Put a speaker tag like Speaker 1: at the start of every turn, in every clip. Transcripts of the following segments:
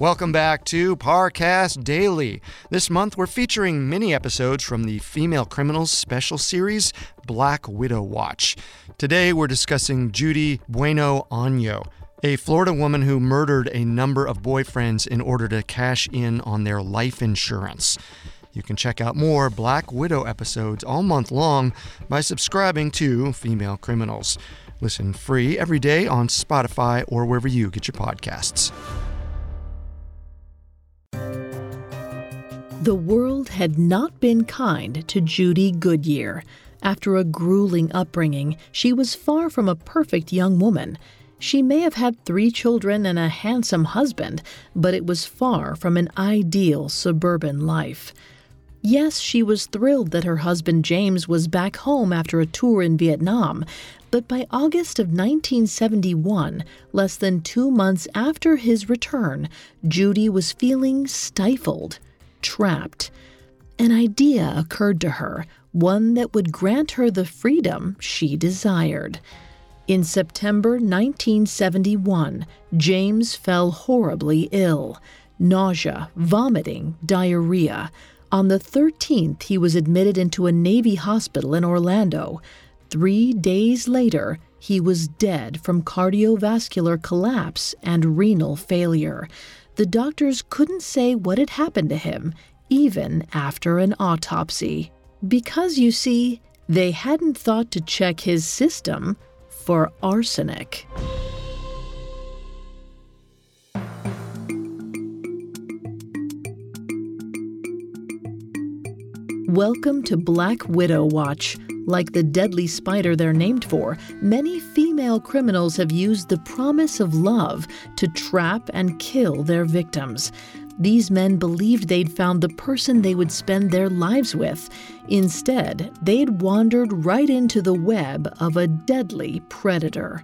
Speaker 1: Welcome back to Parcast Daily. This month we're featuring mini episodes from the Female Criminals special series Black Widow Watch. Today we're discussing Judy Buenoano, a Florida woman who murdered a number of boyfriends in order to cash in on their life insurance. You can check out more Black Widow episodes all month long by subscribing to Female Criminals. Listen free every day on Spotify or wherever you get your podcasts.
Speaker 2: The world had not been kind to Judy Goodyear. After a grueling upbringing, she was far from a perfect young woman. She may have had three children and a handsome husband, but it was far from an ideal suburban life. Yes, she was thrilled that her husband James was back home after a tour in Vietnam, but by August of 1971, less than two months after his return, Judy was feeling stifled trapped. An idea occurred to her, one that would grant her the freedom she desired. In September 1971, James fell horribly ill nausea, vomiting, diarrhea. On the 13th, he was admitted into a Navy hospital in Orlando. Three days later, he was dead from cardiovascular collapse and renal failure the doctors couldn't say what had happened to him, even after an autopsy. Because, you see, they hadn't thought to check his system for arsenic. Welcome to Black Widow Watch like the deadly spider they're named for, many female criminals have used the promise of love to trap and kill their victims. These men believed they'd found the person they would spend their lives with. Instead, they'd wandered right into the web of a deadly predator.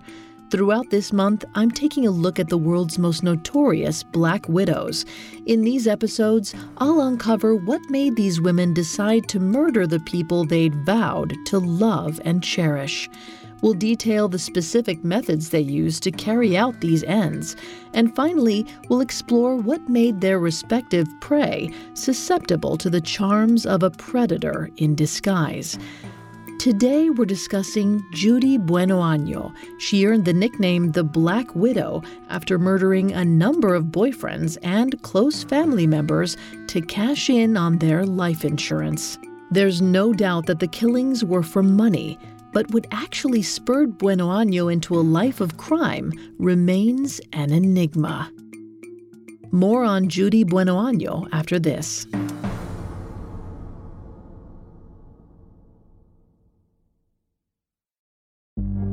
Speaker 2: Throughout this month, I'm taking a look at the world's most notorious Black Widows. In these episodes, I'll uncover what made these women decide to murder the people they'd vowed to love and cherish. We'll detail the specific methods they used to carry out these ends. And finally, we'll explore what made their respective prey susceptible to the charms of a predator in disguise. Today we're discussing Judy Buenoano. She earned the nickname the Black Widow after murdering a number of boyfriends and close family members to cash in on their life insurance. There's no doubt that the killings were for money, but what actually spurred Buenoano into a life of crime remains an enigma. More on Judy Buenoano after this.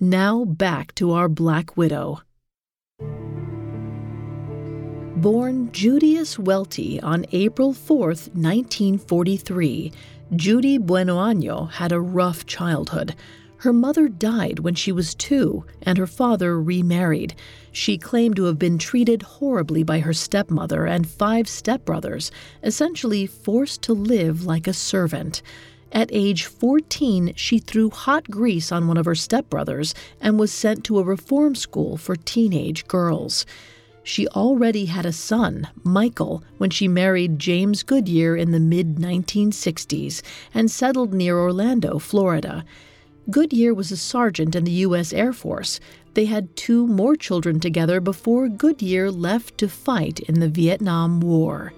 Speaker 2: Now back to our Black Widow. Born Judias Welty on April 4, 1943, Judy Buenoano had a rough childhood. Her mother died when she was two, and her father remarried. She claimed to have been treated horribly by her stepmother and five stepbrothers, essentially forced to live like a servant. At age 14, she threw hot grease on one of her stepbrothers and was sent to a reform school for teenage girls. She already had a son, Michael, when she married James Goodyear in the mid 1960s and settled near Orlando, Florida. Goodyear was a sergeant in the U.S. Air Force. They had two more children together before Goodyear left to fight in the Vietnam War.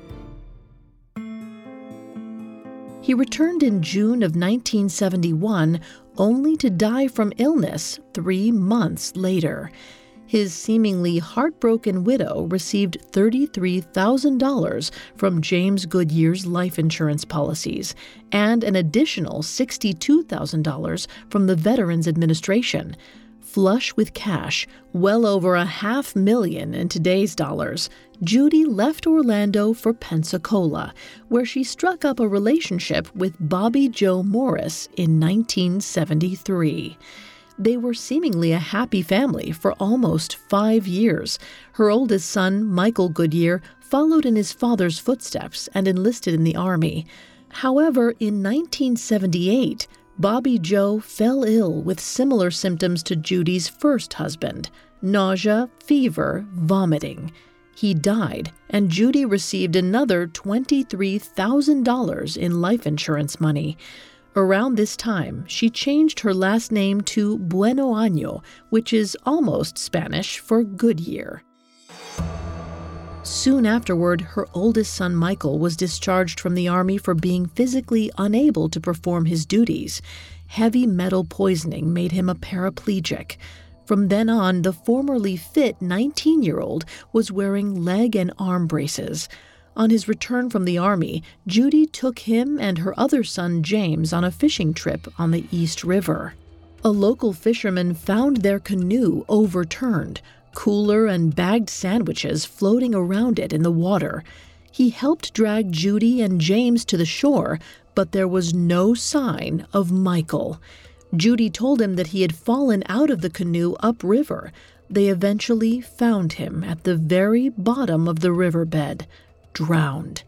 Speaker 2: He returned in June of 1971, only to die from illness three months later. His seemingly heartbroken widow received $33,000 from James Goodyear's life insurance policies and an additional $62,000 from the Veterans Administration. Flush with cash, well over a half million in today's dollars, Judy left Orlando for Pensacola, where she struck up a relationship with Bobby Joe Morris in 1973. They were seemingly a happy family for almost five years. Her oldest son, Michael Goodyear, followed in his father's footsteps and enlisted in the Army. However, in 1978, Bobby Joe fell ill with similar symptoms to Judy's first husband nausea, fever, vomiting. He died, and Judy received another $23,000 in life insurance money. Around this time, she changed her last name to Buenoano, which is almost Spanish for good year. Soon afterward, her oldest son Michael was discharged from the Army for being physically unable to perform his duties. Heavy metal poisoning made him a paraplegic. From then on, the formerly fit 19 year old was wearing leg and arm braces. On his return from the Army, Judy took him and her other son James on a fishing trip on the East River. A local fisherman found their canoe overturned, cooler and bagged sandwiches floating around it in the water. He helped drag Judy and James to the shore, but there was no sign of Michael. Judy told him that he had fallen out of the canoe upriver. They eventually found him at the very bottom of the riverbed, drowned.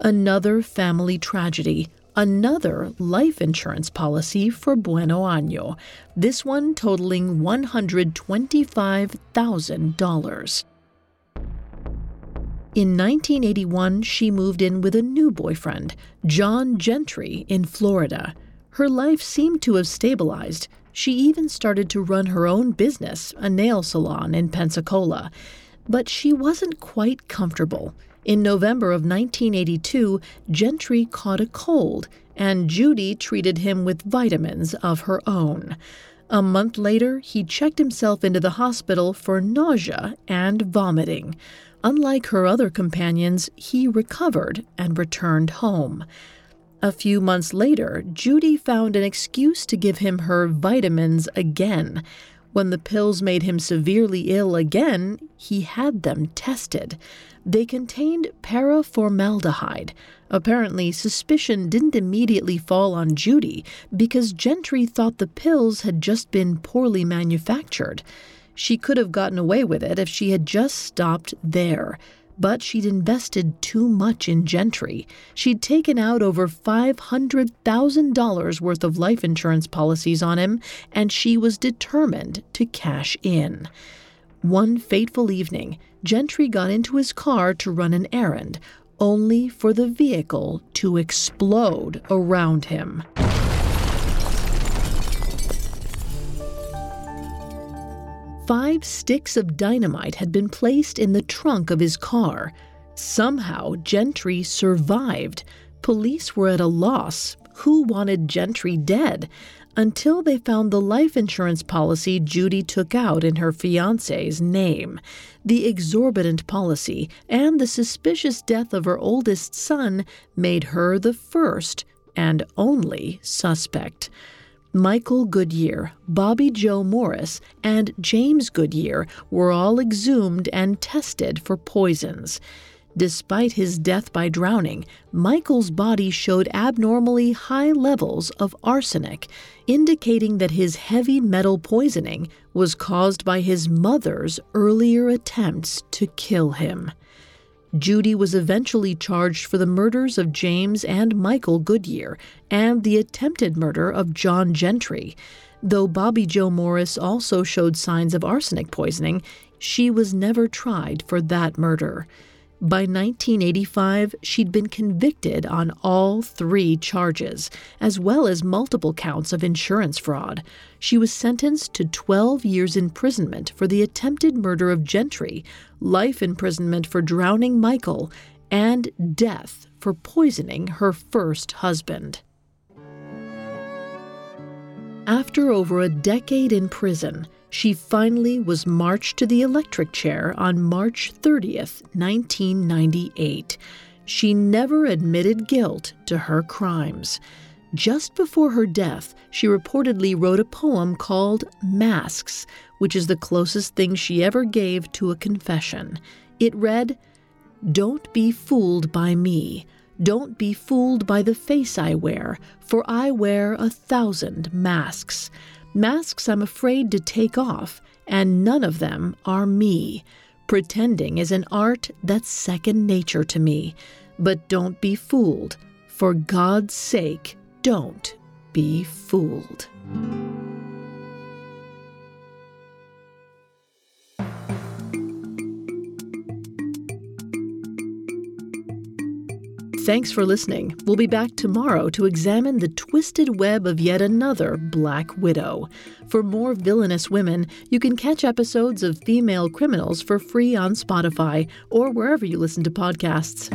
Speaker 2: Another family tragedy, another life insurance policy for Buenoano, this one totaling $125,000. In 1981, she moved in with a new boyfriend, John Gentry, in Florida. Her life seemed to have stabilized. She even started to run her own business, a nail salon in Pensacola. But she wasn't quite comfortable. In November of 1982, Gentry caught a cold, and Judy treated him with vitamins of her own. A month later, he checked himself into the hospital for nausea and vomiting. Unlike her other companions, he recovered and returned home. A few months later, Judy found an excuse to give him her vitamins again. When the pills made him severely ill again, he had them tested. They contained paraformaldehyde. Apparently, suspicion didn't immediately fall on Judy because Gentry thought the pills had just been poorly manufactured. She could have gotten away with it if she had just stopped there but she'd invested too much in Gentry. She'd taken out over $500,000 worth of life insurance policies on him, and she was determined to cash in. One fateful evening, Gentry got into his car to run an errand, only for the vehicle to explode around him. Five sticks of dynamite had been placed in the trunk of his car. Somehow, Gentry survived. Police were at a loss. Who wanted Gentry dead? Until they found the life insurance policy Judy took out in her fiance's name. The exorbitant policy and the suspicious death of her oldest son made her the first and only suspect. Michael Goodyear, Bobby Joe Morris, and James Goodyear were all exhumed and tested for poisons. Despite his death by drowning, Michael's body showed abnormally high levels of arsenic, indicating that his heavy metal poisoning was caused by his mother's earlier attempts to kill him. Judy was eventually charged for the murders of James and Michael Goodyear and the attempted murder of John Gentry. Though Bobby Joe Morris also showed signs of arsenic poisoning, she was never tried for that murder. By 1985, she'd been convicted on all three charges, as well as multiple counts of insurance fraud. She was sentenced to 12 years imprisonment for the attempted murder of Gentry, life imprisonment for drowning Michael, and death for poisoning her first husband. After over a decade in prison, she finally was marched to the electric chair on March 30th, 1998. She never admitted guilt to her crimes. Just before her death, she reportedly wrote a poem called Masks, which is the closest thing she ever gave to a confession. It read, Don't be fooled by me. Don't be fooled by the face I wear, for I wear a thousand masks. Masks I'm afraid to take off, and none of them are me. Pretending is an art that's second nature to me. But don't be fooled. For God's sake, don't be fooled. Thanks for listening. We'll be back tomorrow to examine the twisted web of yet another Black Widow. For more villainous women, you can catch episodes of Female Criminals for free on Spotify or wherever you listen to podcasts.